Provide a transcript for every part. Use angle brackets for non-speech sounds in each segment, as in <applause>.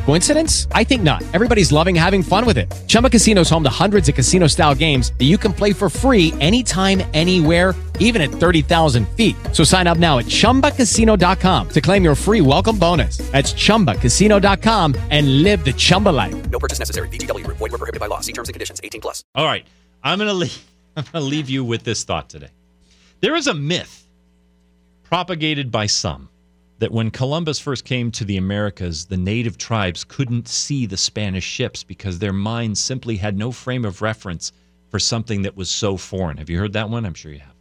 Coincidence? I think not. Everybody's loving having fun with it. Chumba Casino is home to hundreds of casino style games that you can play for free anytime, anywhere, even at 30,000 feet. So sign up now at chumbacasino.com to claim your free welcome bonus. That's chumbacasino.com and live the Chumba life. No purchase necessary. VGW Group. Void were prohibited by law. See terms and conditions. 18 plus. All right. I'm going to leave <laughs> I'm going to leave you with this thought today. There is a myth propagated by some that when Columbus first came to the Americas, the native tribes couldn't see the Spanish ships because their minds simply had no frame of reference for something that was so foreign. Have you heard that one? I'm sure you have.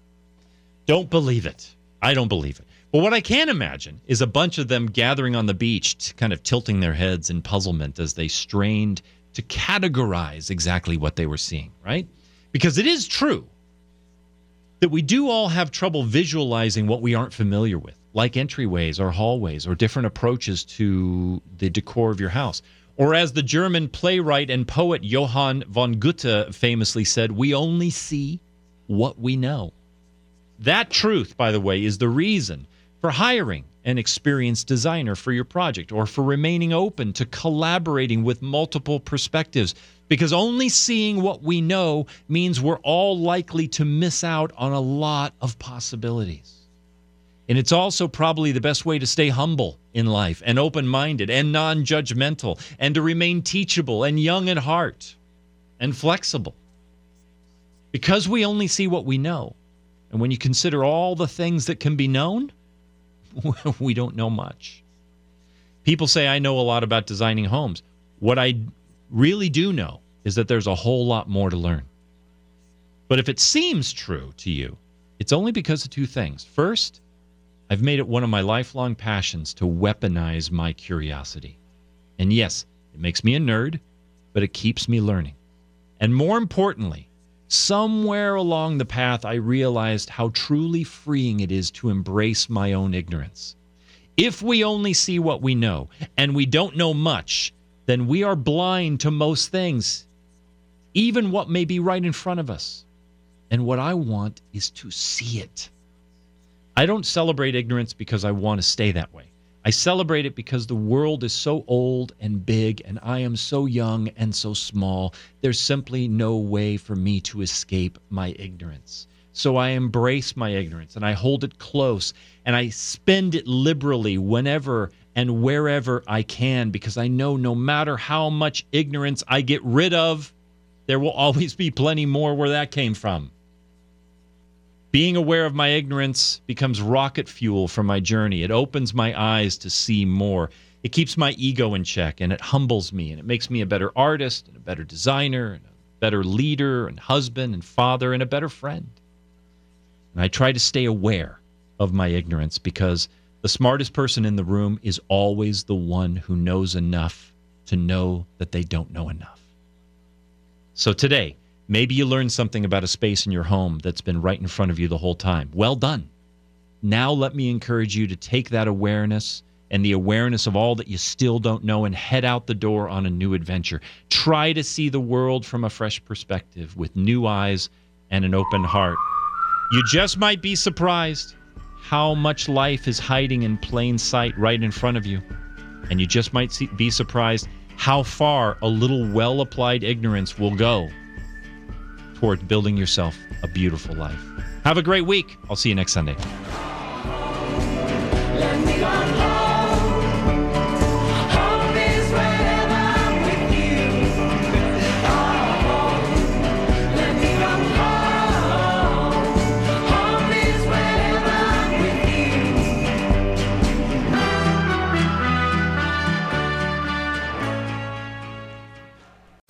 Don't believe it. I don't believe it. But what I can imagine is a bunch of them gathering on the beach, kind of tilting their heads in puzzlement as they strained to categorize exactly what they were seeing, right? Because it is true that we do all have trouble visualizing what we aren't familiar with, like entryways or hallways or different approaches to the decor of your house. Or as the German playwright and poet Johann von Goethe famously said, we only see what we know. That truth, by the way, is the reason for hiring an experienced designer for your project or for remaining open to collaborating with multiple perspectives because only seeing what we know means we're all likely to miss out on a lot of possibilities. And it's also probably the best way to stay humble in life and open minded and non judgmental and to remain teachable and young at heart and flexible. Because we only see what we know. And when you consider all the things that can be known, <laughs> we don't know much. People say I know a lot about designing homes. What I really do know is that there's a whole lot more to learn. But if it seems true to you, it's only because of two things. First, I've made it one of my lifelong passions to weaponize my curiosity. And yes, it makes me a nerd, but it keeps me learning. And more importantly, somewhere along the path, I realized how truly freeing it is to embrace my own ignorance. If we only see what we know and we don't know much, then we are blind to most things, even what may be right in front of us. And what I want is to see it. I don't celebrate ignorance because I want to stay that way. I celebrate it because the world is so old and big, and I am so young and so small. There's simply no way for me to escape my ignorance. So I embrace my ignorance and I hold it close and I spend it liberally whenever and wherever I can because I know no matter how much ignorance I get rid of, there will always be plenty more where that came from. Being aware of my ignorance becomes rocket fuel for my journey. It opens my eyes to see more. It keeps my ego in check and it humbles me and it makes me a better artist and a better designer and a better leader and husband and father and a better friend. And I try to stay aware of my ignorance because the smartest person in the room is always the one who knows enough to know that they don't know enough. So today, maybe you learned something about a space in your home that's been right in front of you the whole time. Well done. Now, let me encourage you to take that awareness and the awareness of all that you still don't know and head out the door on a new adventure. Try to see the world from a fresh perspective with new eyes and an open heart. You just might be surprised how much life is hiding in plain sight right in front of you. And you just might see, be surprised how far a little well applied ignorance will go toward building yourself a beautiful life. Have a great week. I'll see you next Sunday.